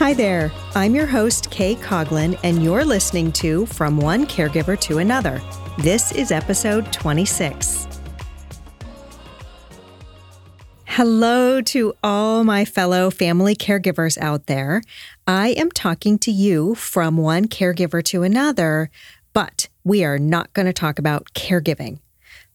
Hi there. I'm your host, Kay Coughlin, and you're listening to From One Caregiver to Another. This is episode 26. Hello to all my fellow family caregivers out there. I am talking to you from one caregiver to another, but we are not going to talk about caregiving.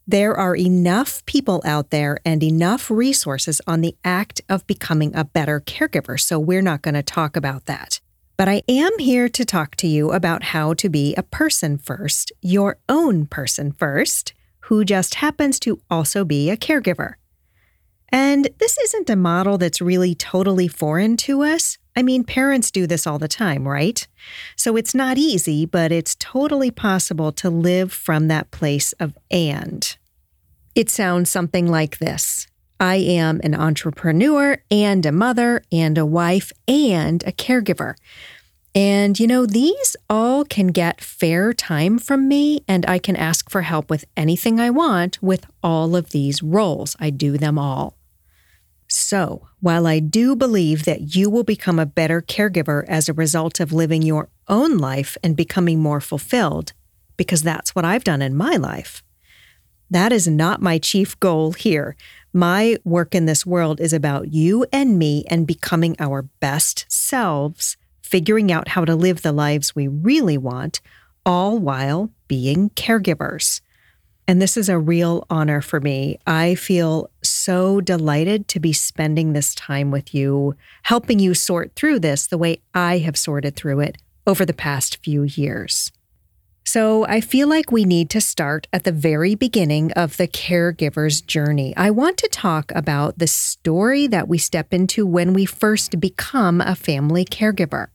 There are enough people out there and enough resources on the act of becoming a better caregiver, so we're not going to talk about that. But I am here to talk to you about how to be a person first, your own person first, who just happens to also be a caregiver. And this isn't a model that's really totally foreign to us. I mean, parents do this all the time, right? So it's not easy, but it's totally possible to live from that place of and. It sounds something like this I am an entrepreneur and a mother and a wife and a caregiver. And you know, these all can get fair time from me, and I can ask for help with anything I want with all of these roles. I do them all. So, while I do believe that you will become a better caregiver as a result of living your own life and becoming more fulfilled, because that's what I've done in my life, that is not my chief goal here. My work in this world is about you and me and becoming our best selves, figuring out how to live the lives we really want, all while being caregivers. And this is a real honor for me. I feel so delighted to be spending this time with you, helping you sort through this the way I have sorted through it over the past few years. So, I feel like we need to start at the very beginning of the caregiver's journey. I want to talk about the story that we step into when we first become a family caregiver.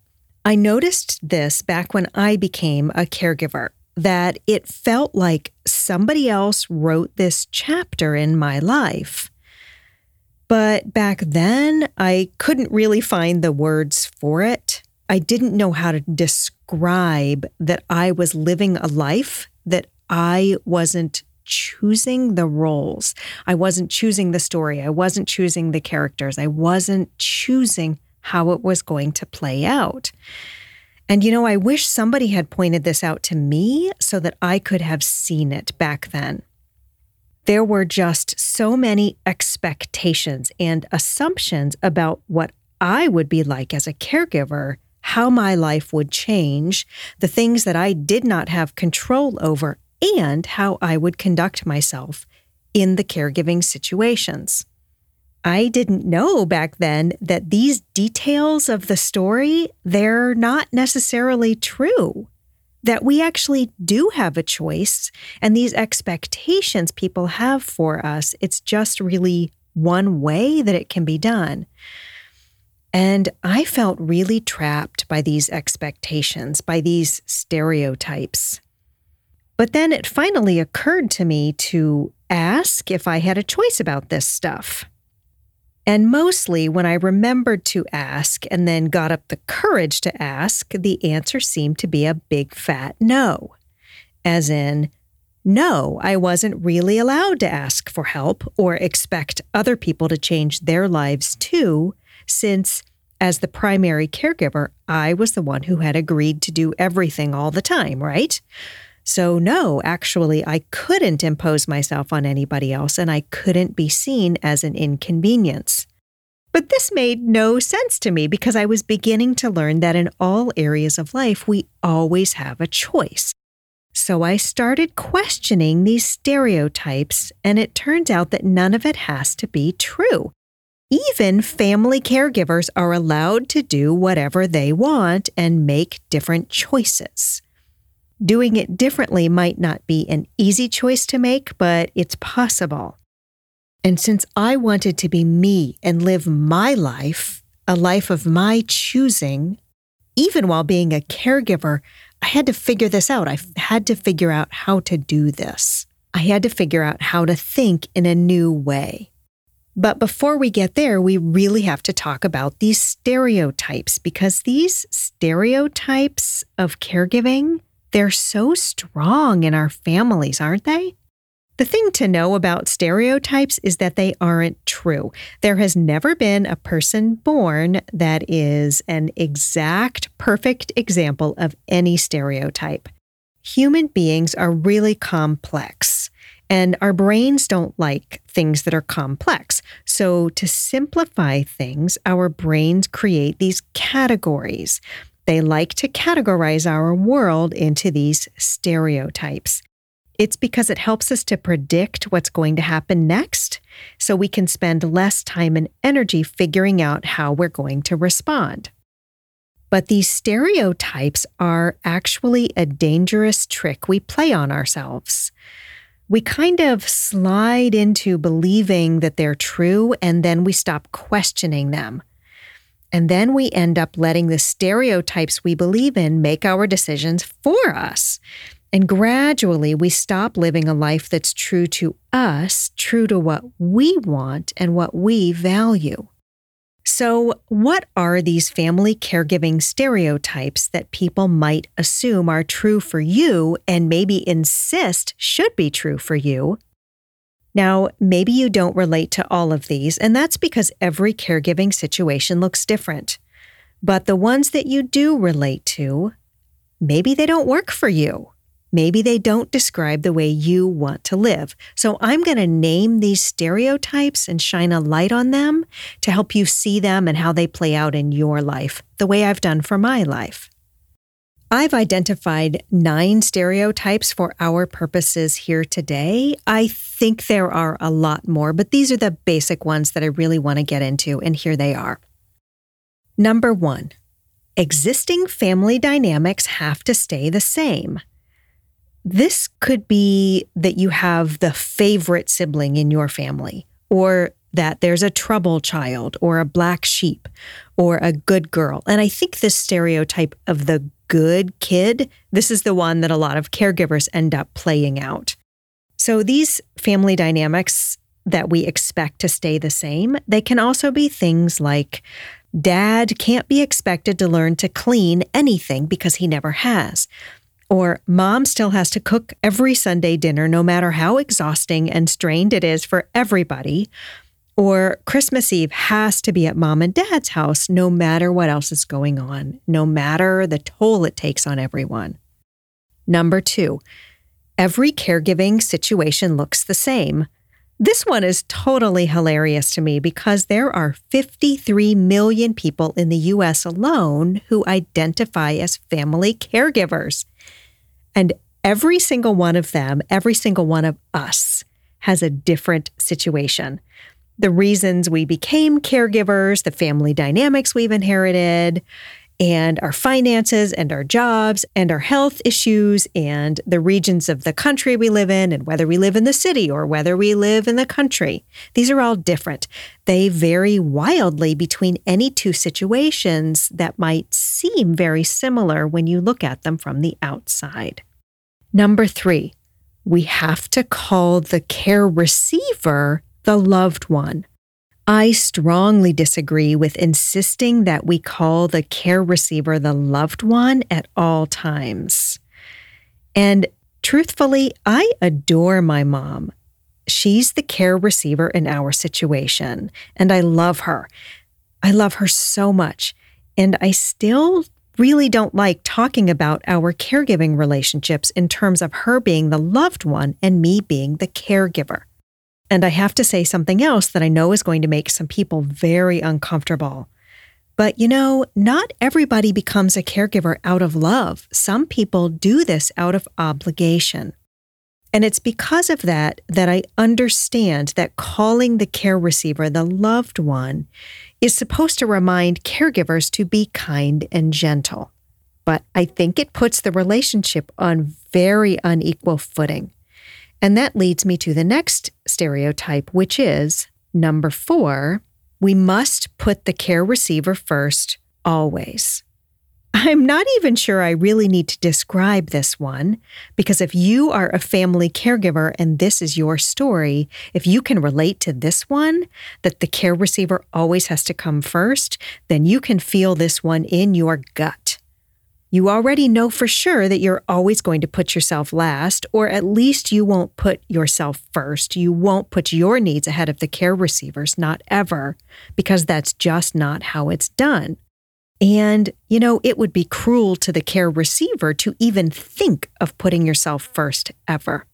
I noticed this back when I became a caregiver that it felt like somebody else wrote this chapter in my life. But back then, I couldn't really find the words for it. I didn't know how to describe that I was living a life that I wasn't choosing the roles. I wasn't choosing the story. I wasn't choosing the characters. I wasn't choosing how it was going to play out. And you know, I wish somebody had pointed this out to me so that I could have seen it back then. There were just so many expectations and assumptions about what I would be like as a caregiver, how my life would change, the things that I did not have control over, and how I would conduct myself in the caregiving situations. I didn't know back then that these details of the story, they're not necessarily true. That we actually do have a choice, and these expectations people have for us, it's just really one way that it can be done. And I felt really trapped by these expectations, by these stereotypes. But then it finally occurred to me to ask if I had a choice about this stuff. And mostly when I remembered to ask and then got up the courage to ask, the answer seemed to be a big fat no. As in, no, I wasn't really allowed to ask for help or expect other people to change their lives too, since as the primary caregiver, I was the one who had agreed to do everything all the time, right? So, no, actually, I couldn't impose myself on anybody else and I couldn't be seen as an inconvenience. But this made no sense to me because I was beginning to learn that in all areas of life, we always have a choice. So I started questioning these stereotypes, and it turns out that none of it has to be true. Even family caregivers are allowed to do whatever they want and make different choices. Doing it differently might not be an easy choice to make, but it's possible. And since I wanted to be me and live my life, a life of my choosing, even while being a caregiver, I had to figure this out. I had to figure out how to do this. I had to figure out how to think in a new way. But before we get there, we really have to talk about these stereotypes because these stereotypes of caregiving they're so strong in our families, aren't they? The thing to know about stereotypes is that they aren't true. There has never been a person born that is an exact, perfect example of any stereotype. Human beings are really complex, and our brains don't like things that are complex. So, to simplify things, our brains create these categories. They like to categorize our world into these stereotypes. It's because it helps us to predict what's going to happen next so we can spend less time and energy figuring out how we're going to respond. But these stereotypes are actually a dangerous trick we play on ourselves. We kind of slide into believing that they're true and then we stop questioning them. And then we end up letting the stereotypes we believe in make our decisions for us. And gradually, we stop living a life that's true to us, true to what we want and what we value. So, what are these family caregiving stereotypes that people might assume are true for you and maybe insist should be true for you? Now, maybe you don't relate to all of these, and that's because every caregiving situation looks different. But the ones that you do relate to, maybe they don't work for you. Maybe they don't describe the way you want to live. So I'm going to name these stereotypes and shine a light on them to help you see them and how they play out in your life, the way I've done for my life. I've identified nine stereotypes for our purposes here today. I think there are a lot more, but these are the basic ones that I really want to get into, and here they are. Number one, existing family dynamics have to stay the same. This could be that you have the favorite sibling in your family, or that there's a trouble child, or a black sheep, or a good girl. And I think this stereotype of the good kid, this is the one that a lot of caregivers end up playing out. So these family dynamics that we expect to stay the same, they can also be things like dad can't be expected to learn to clean anything because he never has. Or mom still has to cook every Sunday dinner, no matter how exhausting and strained it is for everybody. Or Christmas Eve has to be at mom and dad's house, no matter what else is going on, no matter the toll it takes on everyone. Number two, every caregiving situation looks the same. This one is totally hilarious to me because there are 53 million people in the US alone who identify as family caregivers. And every single one of them, every single one of us has a different situation. The reasons we became caregivers, the family dynamics we've inherited, and our finances and our jobs and our health issues and the regions of the country we live in and whether we live in the city or whether we live in the country. These are all different. They vary wildly between any two situations that might seem very similar when you look at them from the outside. Number three, we have to call the care receiver the loved one. I strongly disagree with insisting that we call the care receiver the loved one at all times. And truthfully, I adore my mom. She's the care receiver in our situation, and I love her. I love her so much. And I still really don't like talking about our caregiving relationships in terms of her being the loved one and me being the caregiver. And I have to say something else that I know is going to make some people very uncomfortable. But you know, not everybody becomes a caregiver out of love. Some people do this out of obligation. And it's because of that that I understand that calling the care receiver the loved one is supposed to remind caregivers to be kind and gentle. But I think it puts the relationship on very unequal footing. And that leads me to the next stereotype, which is number four, we must put the care receiver first always. I'm not even sure I really need to describe this one because if you are a family caregiver and this is your story, if you can relate to this one, that the care receiver always has to come first, then you can feel this one in your gut. You already know for sure that you're always going to put yourself last, or at least you won't put yourself first. You won't put your needs ahead of the care receiver's, not ever, because that's just not how it's done. And, you know, it would be cruel to the care receiver to even think of putting yourself first ever.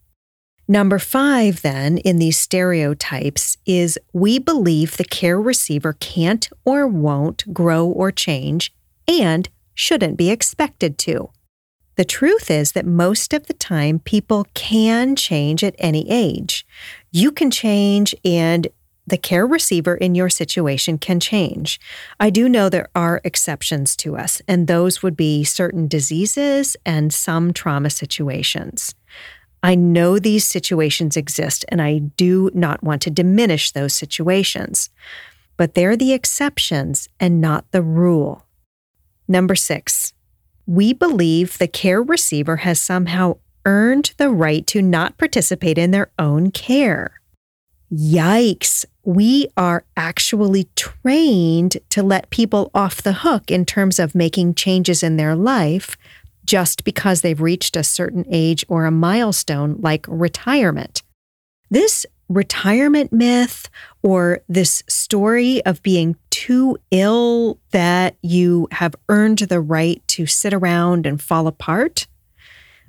Number five, then, in these stereotypes is we believe the care receiver can't or won't grow or change and shouldn't be expected to. The truth is that most of the time, people can change at any age. You can change, and the care receiver in your situation can change. I do know there are exceptions to us, and those would be certain diseases and some trauma situations. I know these situations exist, and I do not want to diminish those situations, but they're the exceptions and not the rule. Number six, we believe the care receiver has somehow earned the right to not participate in their own care. Yikes, we are actually trained to let people off the hook in terms of making changes in their life just because they've reached a certain age or a milestone like retirement. This retirement myth or this story of being too ill that you have earned the right to sit around and fall apart.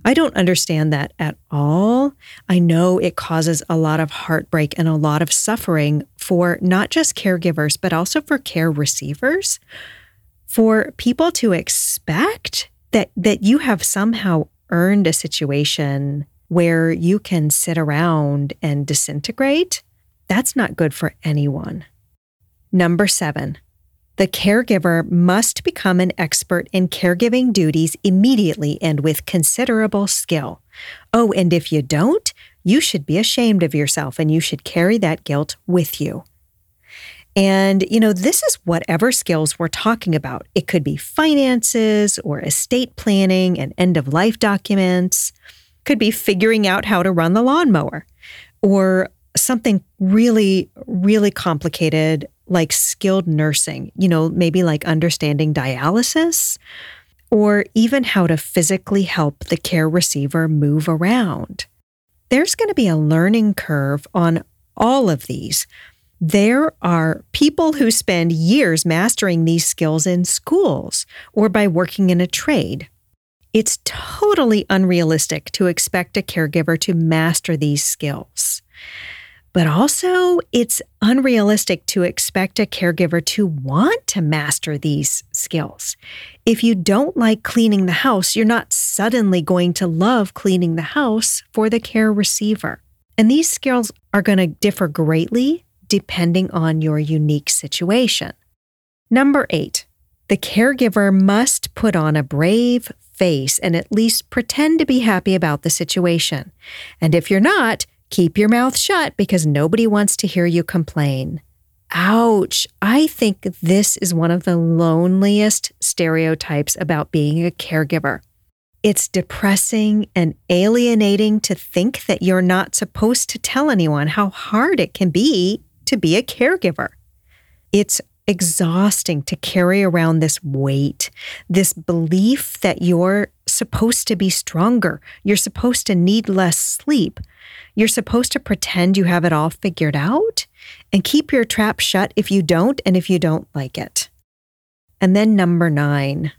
I don't understand that at all. I know it causes a lot of heartbreak and a lot of suffering for not just caregivers, but also for care receivers. For people to expect that, that you have somehow earned a situation where you can sit around and disintegrate, that's not good for anyone. Number seven, the caregiver must become an expert in caregiving duties immediately and with considerable skill. Oh, and if you don't, you should be ashamed of yourself and you should carry that guilt with you. And, you know, this is whatever skills we're talking about. It could be finances or estate planning and end of life documents could be figuring out how to run the lawnmower or something really, really complicated like skilled nursing, you know, maybe like understanding dialysis or even how to physically help the care receiver move around. There's going to be a learning curve on all of these. There are people who spend years mastering these skills in schools or by working in a trade. It's totally unrealistic to expect a caregiver to master these skills. But also, it's unrealistic to expect a caregiver to want to master these skills. If you don't like cleaning the house, you're not suddenly going to love cleaning the house for the care receiver. And these skills are going to differ greatly depending on your unique situation. Number eight, the caregiver must put on a brave face and at least pretend to be happy about the situation. And if you're not, keep your mouth shut because nobody wants to hear you complain. Ouch. I think this is one of the loneliest stereotypes about being a caregiver. It's depressing and alienating to think that you're not supposed to tell anyone how hard it can be to be a caregiver. It's exhausting to carry around this weight, this belief that you're supposed to be stronger, you're supposed to need less sleep, you're supposed to pretend you have it all figured out and keep your trap shut if you don't and if you don't like it. And then number nine,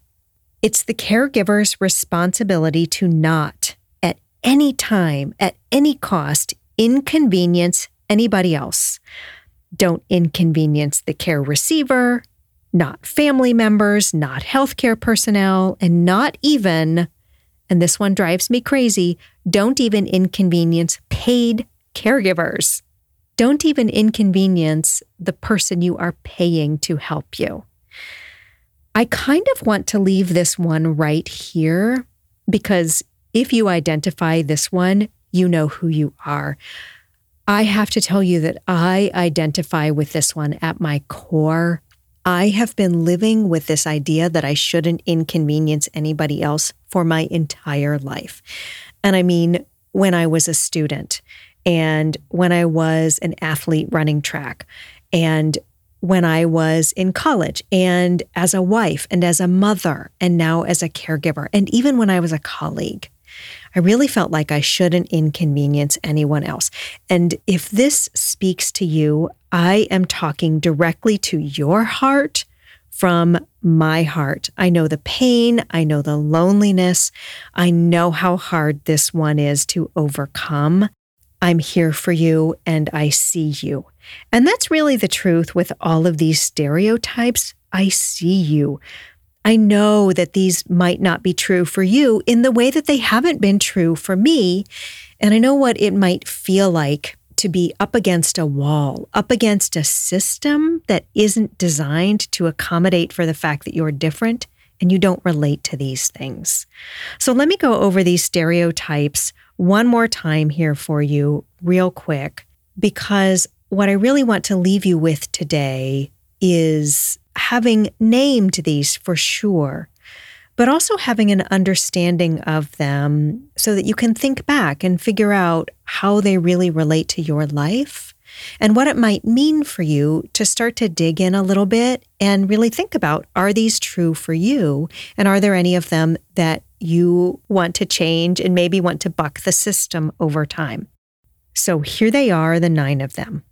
it's the caregiver's responsibility to not, at any time, at any cost, inconvenience anybody else. Don't inconvenience the care receiver, not family members, not healthcare personnel, and not even, and this one drives me crazy, don't even inconvenience paid caregivers. Don't even inconvenience the person you are paying to help you. I kind of want to leave this one right here because if you identify this one, you know who you are. I have to tell you that I identify with this one at my core. I have been living with this idea that I shouldn't inconvenience anybody else for my entire life. And I mean, when I was a student and when I was an athlete running track and when I was in college and as a wife and as a mother and now as a caregiver and even when I was a colleague. I really felt like I shouldn't inconvenience anyone else. And if this speaks to you, I am talking directly to your heart from my heart. I know the pain, I know the loneliness, I know how hard this one is to overcome. I'm here for you and I see you. And that's really the truth with all of these stereotypes. I see you. I know that these might not be true for you in the way that they haven't been true for me. And I know what it might feel like to be up against a wall, up against a system that isn't designed to accommodate for the fact that you're different and you don't relate to these things. So let me go over these stereotypes one more time here for you, real quick, because what I really want to leave you with today is having named these for sure, but also having an understanding of them so that you can think back and figure out how they really relate to your life and what it might mean for you to start to dig in a little bit and really think about are these true for you? And are there any of them that you want to change and maybe want to buck the system over time? So here they are, the nine of them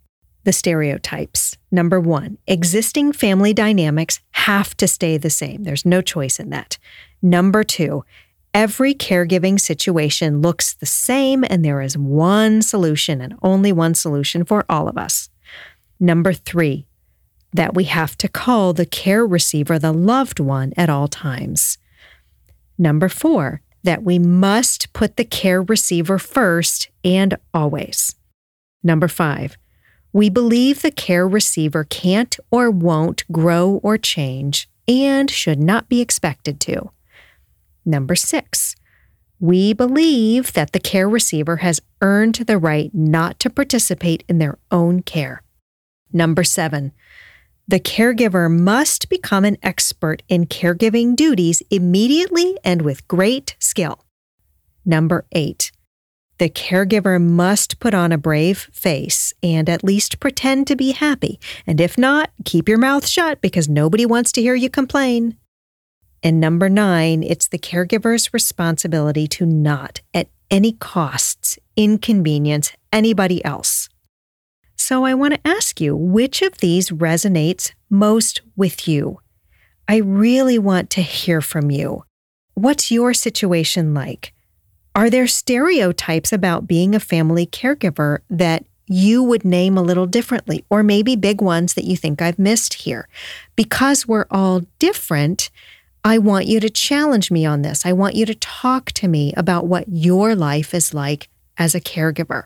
the stereotypes. Number one, existing family dynamics have to stay the same. There's no choice in that. Number two, every caregiving situation looks the same and there is one solution and only one solution for all of us. Number three, that we have to call the care receiver the loved one at all times. Number four, that we must put the care receiver first and always. Number five, we believe the care receiver can't or won't grow or change and should not be expected to. Number six, we believe that the care receiver has earned the right not to participate in their own care. Number seven, the caregiver must become an expert in caregiving duties immediately and with great skill. Number eight, the caregiver must put on a brave face and at least pretend to be happy. And if not, keep your mouth shut because nobody wants to hear you complain. And number nine, it's the caregiver's responsibility to not, at any costs, inconvenience anybody else. So I want to ask you which of these resonates most with you? I really want to hear from you. What's your situation like? Are there stereotypes about being a family caregiver that you would name a little differently, or maybe big ones that you think I've missed here? Because we're all different, I want you to challenge me on this. I want you to talk to me about what your life is like as a caregiver.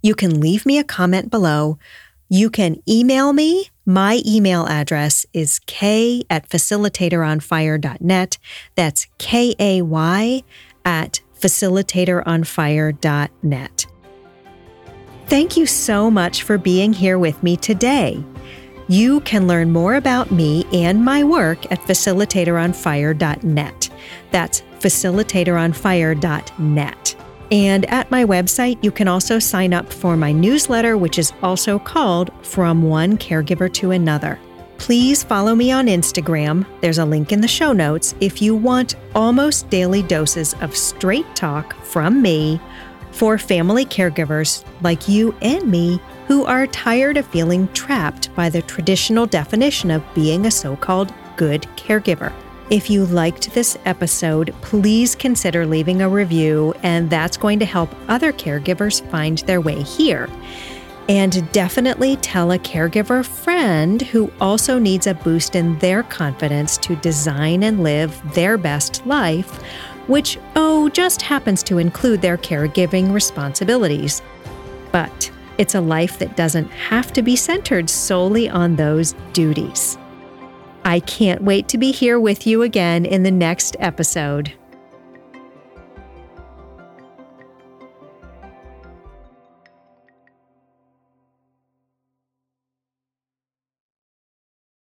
You can leave me a comment below. You can email me. My email address is k at facilitatoronfire.net. That's K A Y at facilitatoronfire.net. Thank you so much for being here with me today. You can learn more about me and my work at facilitatoronfire.net. That's facilitatoronfire.net. And at my website, you can also sign up for my newsletter, which is also called From One Caregiver to Another. Please follow me on Instagram. There's a link in the show notes if you want almost daily doses of straight talk from me for family caregivers like you and me who are tired of feeling trapped by the traditional definition of being a so called good caregiver. If you liked this episode, please consider leaving a review, and that's going to help other caregivers find their way here. And definitely tell a caregiver friend who also needs a boost in their confidence to design and live their best life, which, oh, just happens to include their caregiving responsibilities. But it's a life that doesn't have to be centered solely on those duties. I can't wait to be here with you again in the next episode.